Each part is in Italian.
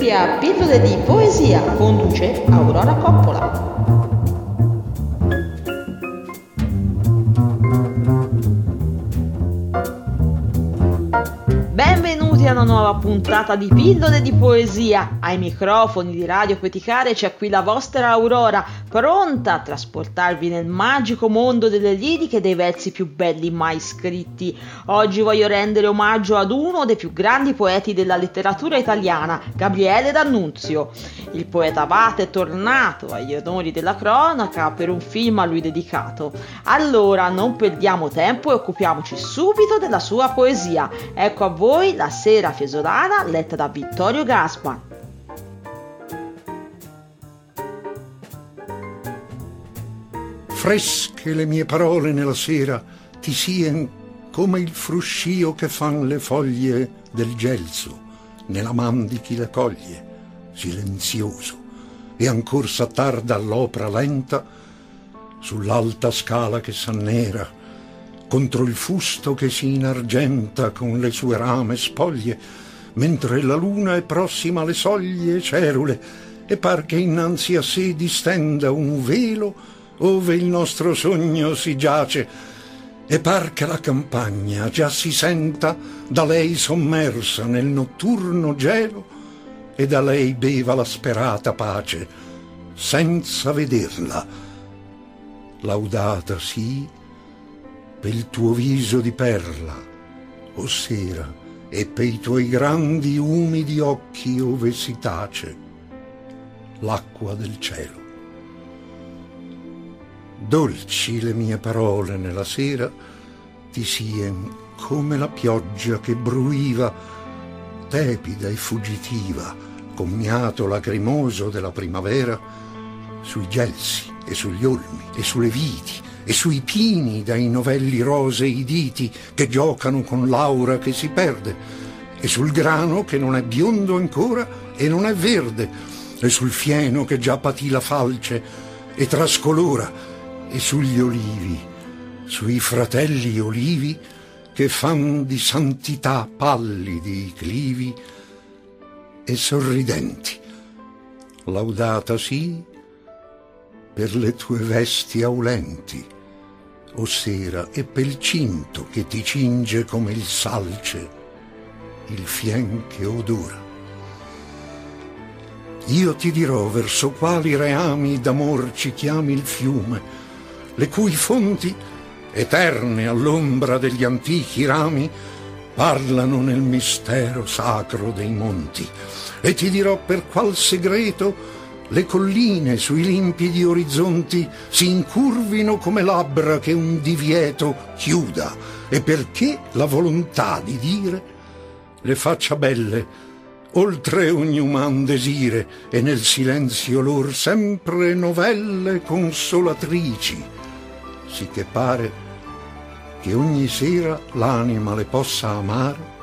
Benvenuti a Pillole di Poesia, conduce Aurora Coppola. una nuova puntata di pillole di poesia. Ai microfoni di Radio Poeticare c'è qui la vostra Aurora, pronta a trasportarvi nel magico mondo delle liriche e dei versi più belli mai scritti. Oggi voglio rendere omaggio ad uno dei più grandi poeti della letteratura italiana, Gabriele D'Annunzio. Il poeta Abate è tornato agli onori della cronaca per un film a lui dedicato. Allora non perdiamo tempo e occupiamoci subito della sua poesia. Ecco a voi la sera Fiesolana letta da Vittorio Gasman. Fresche le mie parole nella sera ti sien come il fruscio che fan le foglie del gelso nella man di chi le coglie, silenzioso, e ancor s'attarda all'opera lenta sull'alta scala che s'annera contro il fusto che si inargenta con le sue rame spoglie, mentre la luna è prossima alle soglie cerule e par che innanzi a sé distenda un velo ove il nostro sogno si giace e par che la campagna già si senta da lei sommersa nel notturno gelo e da lei beva la sperata pace senza vederla laudata sì per il tuo viso di perla, o sera, e per i tuoi grandi umidi occhi ove si tace l'acqua del cielo. Dolci le mie parole nella sera ti sien come la pioggia che bruiva, tepida e fuggitiva, commiato lacrimoso della primavera, sui gelsi e sugli olmi e sulle viti e sui pini dai novelli rosei diti che giocano con l'aura che si perde, e sul grano che non è biondo ancora e non è verde, e sul fieno che già patì la falce e trascolora, e sugli olivi, sui fratelli olivi che fan di santità pallidi i clivi e sorridenti. Laudata sì per le tue vesti aulenti o sera, e pel cinto che ti cinge come il salce, il fien che odora. Io ti dirò verso quali reami d'amor ci chiami il fiume, le cui fonti, eterne all'ombra degli antichi rami, parlano nel mistero sacro dei monti, e ti dirò per qual segreto le colline sui limpidi orizzonti si incurvino come labbra che un divieto chiuda. E perché la volontà di dire le faccia belle oltre ogni uman desire e nel silenzio lor sempre novelle consolatrici sì che pare che ogni sera l'anima le possa amare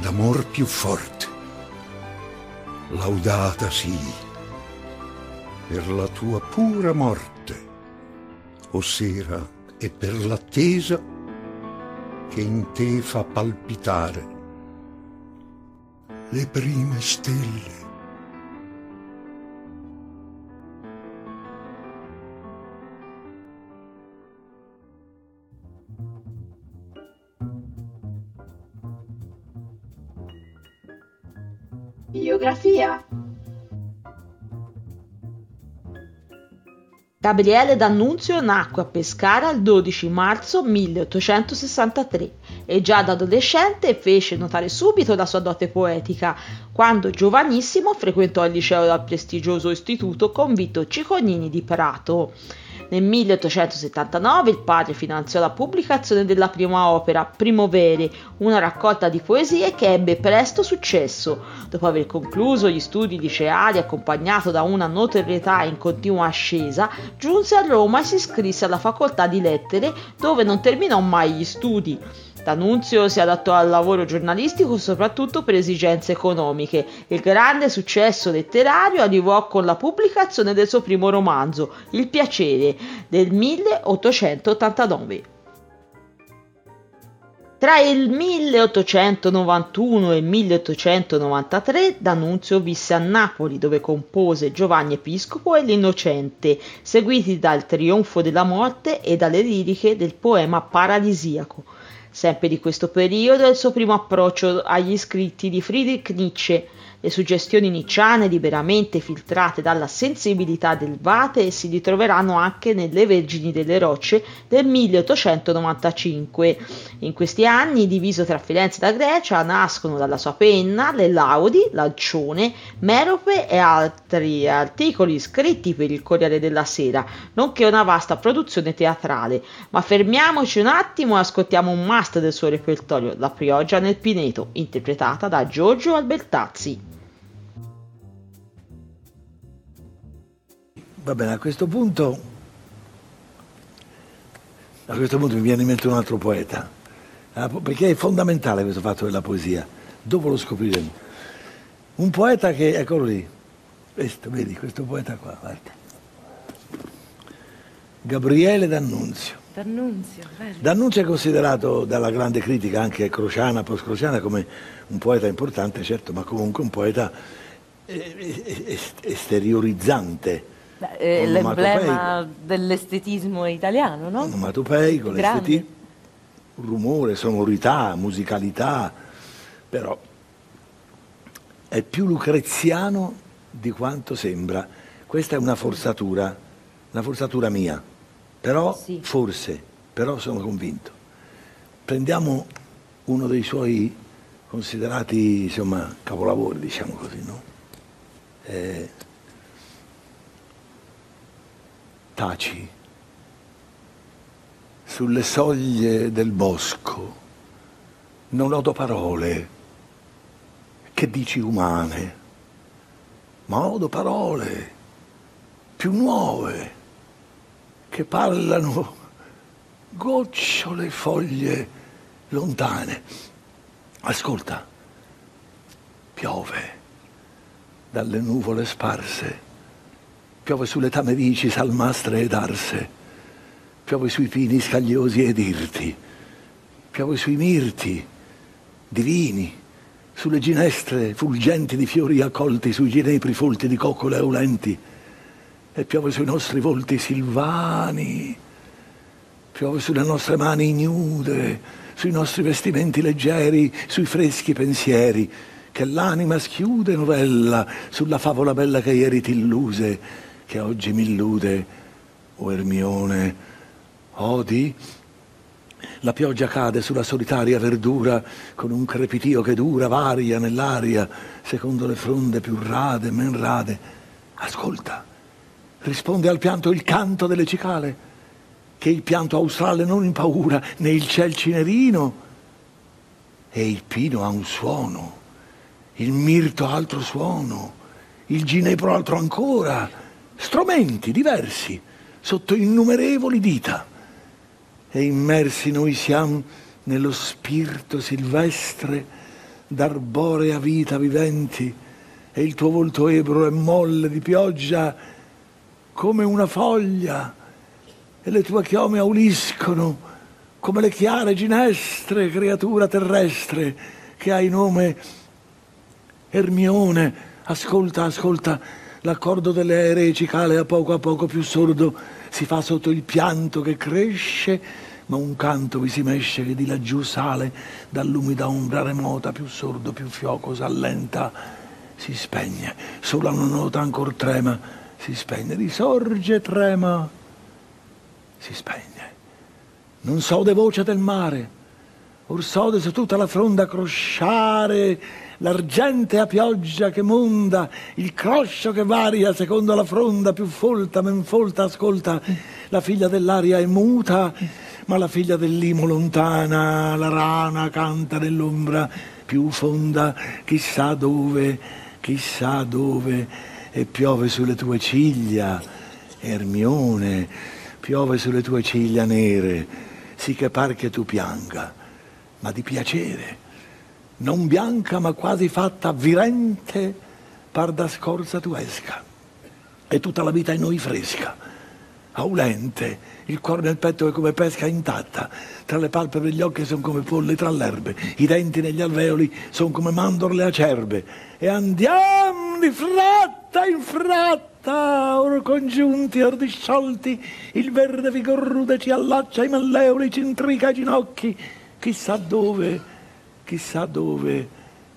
d'amor più forte laudata sii per la tua pura morte, o sera, e per l'attesa che in te fa palpitare le prime stelle. Gabriele D'Annunzio nacque a Pescara il 12 marzo 1863 e già da adolescente fece notare subito la sua dote poetica, quando giovanissimo frequentò il liceo del prestigioso istituto Convitto Cicognini di Prato. Nel 1879 il padre finanziò la pubblicazione della prima opera, Primovere, una raccolta di poesie che ebbe presto successo. Dopo aver concluso gli studi liceali accompagnato da una notorietà in continua ascesa, giunse a Roma e si iscrisse alla facoltà di lettere dove non terminò mai gli studi. D'Annunzio si adattò al lavoro giornalistico soprattutto per esigenze economiche. Il grande successo letterario arrivò con la pubblicazione del suo primo romanzo, Il piacere, del 1889. Tra il 1891 e il 1893 D'Annunzio visse a Napoli dove compose Giovanni Episcopo e l'Innocente, seguiti dal Trionfo della morte e dalle liriche del poema paradisiaco. Sempre di questo periodo è il suo primo approccio agli scritti di Friedrich Nietzsche, le suggestioni nicciane, liberamente filtrate dalla sensibilità del Vate, si ritroveranno anche nelle Vergini delle Rocce del 1895. In questi anni, diviso tra Firenze e la Grecia, nascono dalla sua penna le Laudi, l'Alcione, Merope e altri articoli scritti per il Corriere della Sera, nonché una vasta produzione teatrale. Ma fermiamoci un attimo e ascoltiamo un must del suo repertorio, La pioggia nel Pineto, interpretata da Giorgio Albertazzi. Va bene, a questo punto, a questo punto mi viene in mente un altro poeta, ah, perché è fondamentale questo fatto della poesia, dopo lo scopriremo. Un poeta che, eccolo lì, questo, vedi, questo poeta qua, guarda. Gabriele D'Annunzio. D'Annunzio, bello. D'Annunzio è considerato dalla grande critica, anche crociana, post-crociana, come un poeta importante, certo, ma comunque un poeta eh, esteriorizzante Beh, è l'emblema dell'estetismo italiano, no? Onomatopeico, l'estetismo, rumore, sonorità, musicalità, però è più lucreziano di quanto sembra. Questa è una forzatura, una forzatura mia, però sì. forse, però sono convinto. Prendiamo uno dei suoi considerati insomma, capolavori, diciamo così, no? Eh, taci sulle soglie del bosco, non odo parole che dici umane, ma odo parole più nuove che parlano gocciole foglie lontane. Ascolta, piove dalle nuvole sparse piove sulle tamerici salmastre ed arse, piove sui pini scagliosi ed irti, piove sui mirti divini, sulle ginestre fulgenti di fiori accolti, sui ginepri folti di coccole aulenti, e piove sui nostri volti silvani, piove sulle nostre mani ignude, sui nostri vestimenti leggeri, sui freschi pensieri, che l'anima schiude novella sulla favola bella che ieri ti illuse, che oggi mi illude, o Ermione. Odi? La pioggia cade sulla solitaria verdura con un crepitio che dura, varia nell'aria, secondo le fronde più rade, men rade. Ascolta, risponde al pianto il canto delle cicale, che il pianto australe non impaura, né il ciel cinerino, e il pino ha un suono, il mirto altro suono, il ginepro altro ancora, strumenti diversi sotto innumerevoli dita e immersi noi siamo nello spirito silvestre d'arborea vita viventi e il tuo volto ebro è molle di pioggia come una foglia e le tue chiome auliscono come le chiare ginestre, creatura terrestre che hai nome Ermione. Ascolta, ascolta, l'accordo delle aeree cicale a poco a poco più sordo si fa sotto il pianto che cresce, ma un canto vi si mesce che di laggiù sale dall'umida ombra remota, più sordo, più fioco, s'allenta, si spegne. Solo una nota ancor trema, si spegne, risorge, trema, si spegne. Non so de voce del mare, or sode su tutta la fronda crosciare l'argentea pioggia che monda, il croscio che varia secondo la fronda più folta, men folta, ascolta, la figlia dell'aria è muta, ma la figlia dell'imo lontana, la rana canta nell'ombra più fonda, chissà dove, chissà dove, e piove sulle tue ciglia, Ermione, piove sulle tue ciglia nere, sì che par che tu pianga, ma di piacere non bianca ma quasi fatta virente, par da scorza tu esca, e tutta la vita in noi fresca. Aulente, il cuore nel petto è come pesca intatta, tra le palpebre gli occhi sono come polli tra l'erbe, i denti negli alveoli sono come mandorle acerbe. E andiamo di fratta in fratta, or congiunti, or disciolti, il verde vigor rude ci allaccia ai malleoli, ci intrica ai ginocchi, chissà dove, chissà dove,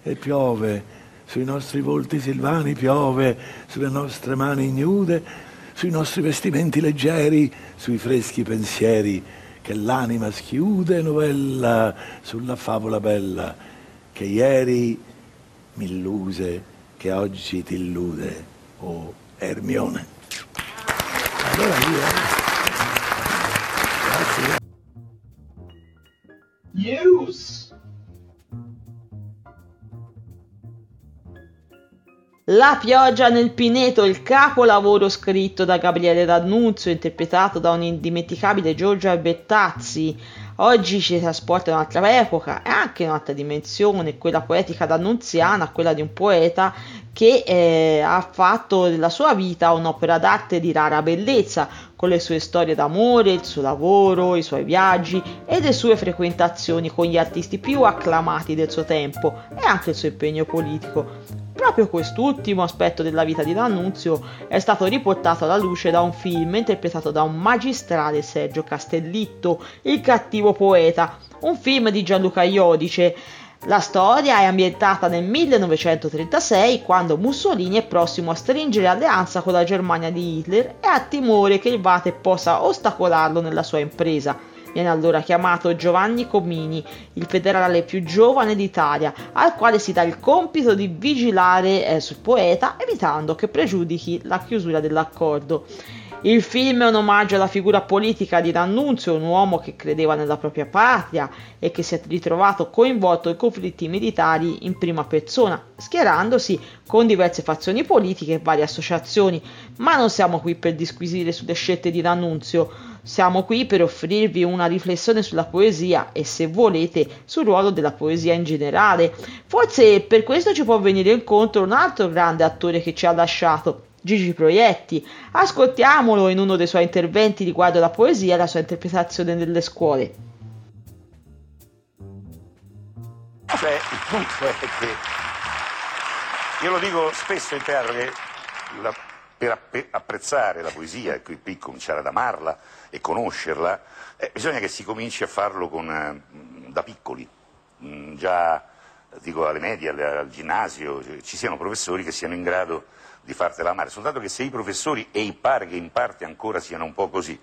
e piove, sui nostri volti silvani piove, sulle nostre mani ignude, sui nostri vestimenti leggeri, sui freschi pensieri che l'anima schiude novella sulla favola bella che ieri mi illuse, che oggi ti illude, o oh Ermione. Allora io... Grazie. News. La pioggia nel Pineto, il capolavoro scritto da Gabriele D'Annunzio, interpretato da un indimenticabile Giorgio Albertazzi. Oggi ci trasporta in un'altra epoca e anche in un'altra dimensione, quella poetica d'annunziana, quella di un poeta che eh, ha fatto della sua vita un'opera d'arte di rara bellezza, con le sue storie d'amore, il suo lavoro, i suoi viaggi e le sue frequentazioni con gli artisti più acclamati del suo tempo e anche il suo impegno politico. Proprio quest'ultimo aspetto della vita di D'Annunzio è stato riportato alla luce da un film interpretato da un magistrale Sergio Castellitto, Il cattivo poeta, un film di Gianluca Iodice. La storia è ambientata nel 1936 quando Mussolini è prossimo a stringere alleanza con la Germania di Hitler e ha timore che il Vate possa ostacolarlo nella sua impresa. Viene allora chiamato Giovanni Comini, il federale più giovane d'Italia, al quale si dà il compito di vigilare eh, sul poeta, evitando che pregiudichi la chiusura dell'accordo. Il film è un omaggio alla figura politica di D'Annunzio, un uomo che credeva nella propria patria e che si è ritrovato coinvolto in conflitti militari in prima persona, schierandosi con diverse fazioni politiche e varie associazioni. Ma non siamo qui per disquisire sulle scelte di D'Annunzio. Siamo qui per offrirvi una riflessione sulla poesia e se volete sul ruolo della poesia in generale. Forse per questo ci può venire incontro un altro grande attore che ci ha lasciato, Gigi Proietti. Ascoltiamolo in uno dei suoi interventi riguardo la poesia e la sua interpretazione nelle scuole. Cioè, il punto è che io lo dico spesso in teatro che la per apprezzare la poesia e qui cominciare ad amarla e conoscerla, eh, bisogna che si cominci a farlo con, eh, da piccoli, mm, già dico alle medie, al, al ginnasio, cioè, ci siano professori che siano in grado di fartela amare, soltanto che se i professori, e pare che in parte ancora siano un po' così,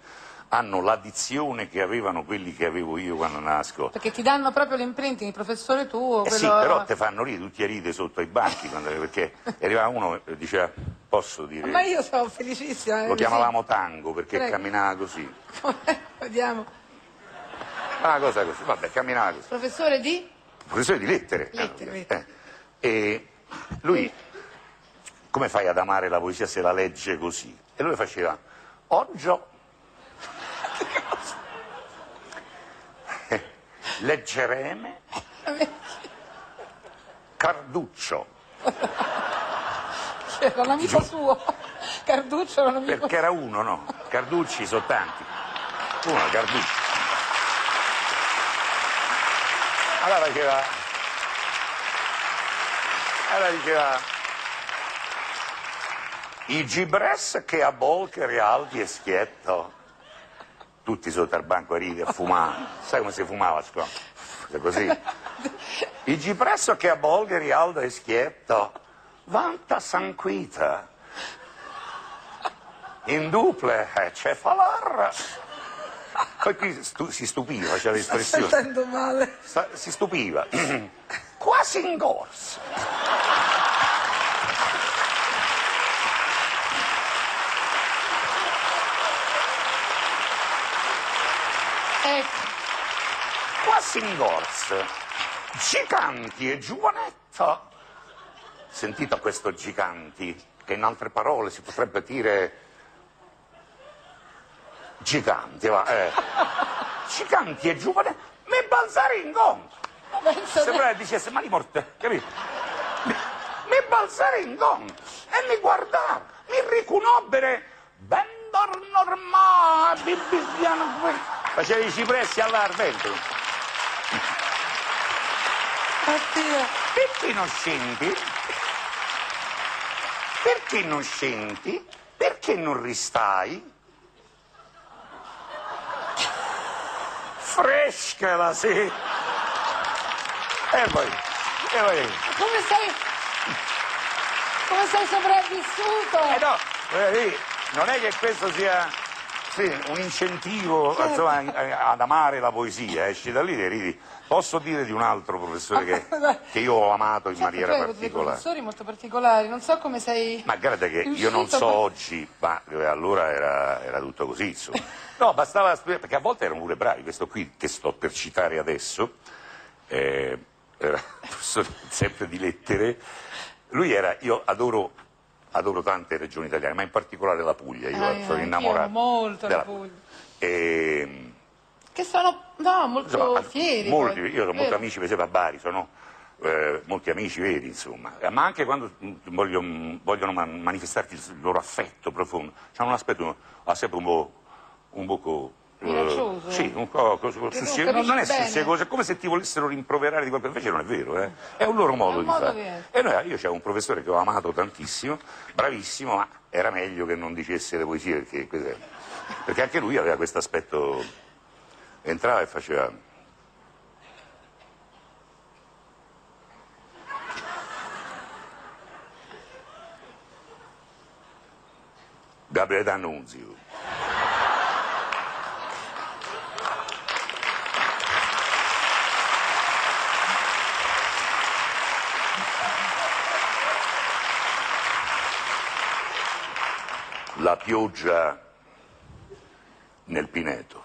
hanno l'addizione che avevano quelli che avevo io quando nasco. Perché ti danno proprio l'imprinting, il professore tuo. Eh quello... sì, però te fanno ridere, tutti a ridere sotto ai banchi, quando, perché arrivava uno e diceva, posso dire... Ma io sono felicissima. Lo chiamavamo tango perché Prego. camminava così. Vediamo. Una cosa così, vabbè, camminava così. Professore di? Professore di lettere. Lettere, lettere. Eh. E lui, come fai ad amare la poesia se la legge così? E lui faceva, oggi leggeremo Carduccio. Era un amico suo. Carduccio era un amico Perché era uno, no? Carducci sono tanti. Uno, Carducci. Allora diceva... Allora diceva... I gibres che a bolche rialti e schietto tutti sotto al banco a ridere, a fumare. Sai come si fumava a scuola? Così. Il gipresso che a Bolgheri aldo e schietto, vanta sanquita. In duple eh, c'è falar. Poi qui stu si stupiva, faceva l'espressione. Si stupiva. Quasi in corso. Singors, Giganti e Giovanetta. Sentito questo Giganti, che in altre parole si potrebbe dire Giganti, va, eh. Giganti e Giovanetta, mi balzare in gomito. Sembra che dicesse, ma di morte, capito? Mi, mi balzare in gomito e mi guardava, mi riconobbere, bendo normale, bibbiano, facevi i cipressi all'arvento. Oddio. Perché non senti? Perché non senti? Perché non ristai? Fresca la sera. E poi, e poi. Come sei... Come sei sopravvissuto? Eh no, dire, non è che questo sia sì, un incentivo Certo. insomma, a- ad amare la poesia, esci da lì e ridi. Posso dire di un altro professore che, che io ho amato in Certo, maniera particolare? professori molto particolari, non so come sei... Ma guarda che io non so a- oggi, ma eh, allora era, era tutto così, insomma. No, bastava studiare, perché a volte erano pure bravi. Questo qui che sto per citare adesso, eh, era professore sempre di lettere, lui era, io adoro, adoro tante regioni italiane, ma in particolare la Puglia, io Ah, sono innamorato. amo molto la della Puglia. E, Che sono, no, molto insomma, fieri. molti, io ho molti amici, per esempio a Bari, sono eh, molti amici veri, insomma, Eh, ma anche quando mm, vogliono, vogliono man- manifestarti il loro affetto profondo, hanno un aspetto ha sempre un po', un poco Minaccioso? sì, un po' non non, è sussiegoso, è come se ti volessero rimproverare di qualcosa, invece non è vero, eh. è un loro modo un di modo fare. E noi, io c'avevo un professore che ho amato tantissimo, bravissimo, ma era meglio che non dicesse le poesie, perché, perché anche lui aveva questo aspetto, entrava e faceva... Gabriele D'Annunzio. La pioggia nel pineto.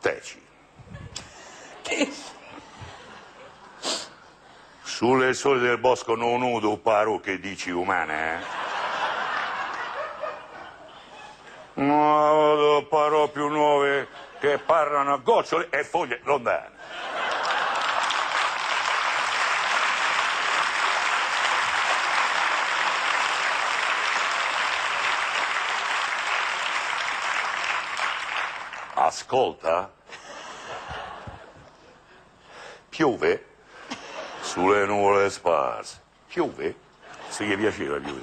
Teci. Sulle sole del bosco non udo paro che dici umane, eh? No, parò più nuove che parlano a gocciole e foglie lontane. Ascolta. Piove sulle nuvole sparse. Piove? Se gli piaceva piove.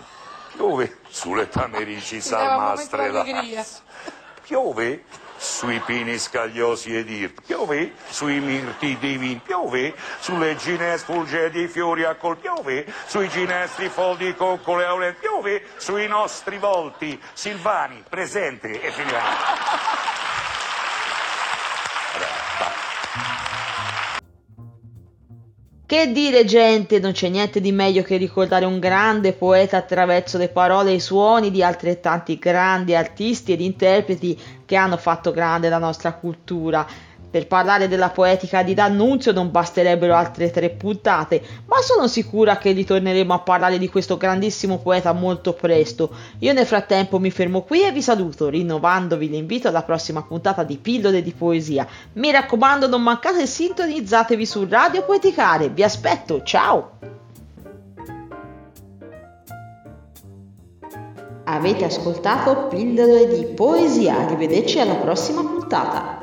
Piove sulle tamerici salmastre. Piove sui pini scagliosi ed irti. Piove sui mirti divini. Piove sulle ginestre fulge di fiori a col. Piove sui ginestri foldi coccole aule. Piove sui nostri volti silvani presenti e finiamo. Che dire gente, non c'è niente di meglio che ricordare un grande poeta attraverso le parole e i suoni di altrettanti grandi artisti ed interpreti che hanno fatto grande la nostra cultura. Per parlare della poetica di D'Annunzio non basterebbero altre tre puntate, ma sono sicura che ritorneremo a parlare di questo grandissimo poeta molto presto. Io nel frattempo mi fermo qui e vi saluto, rinnovandovi l'invito alla prossima puntata di Pillole di Poesia. Mi raccomando, non mancate e sintonizzatevi su Radio Poeticare. Vi aspetto, ciao! Avete ascoltato Pillole di Poesia, arrivederci alla prossima puntata.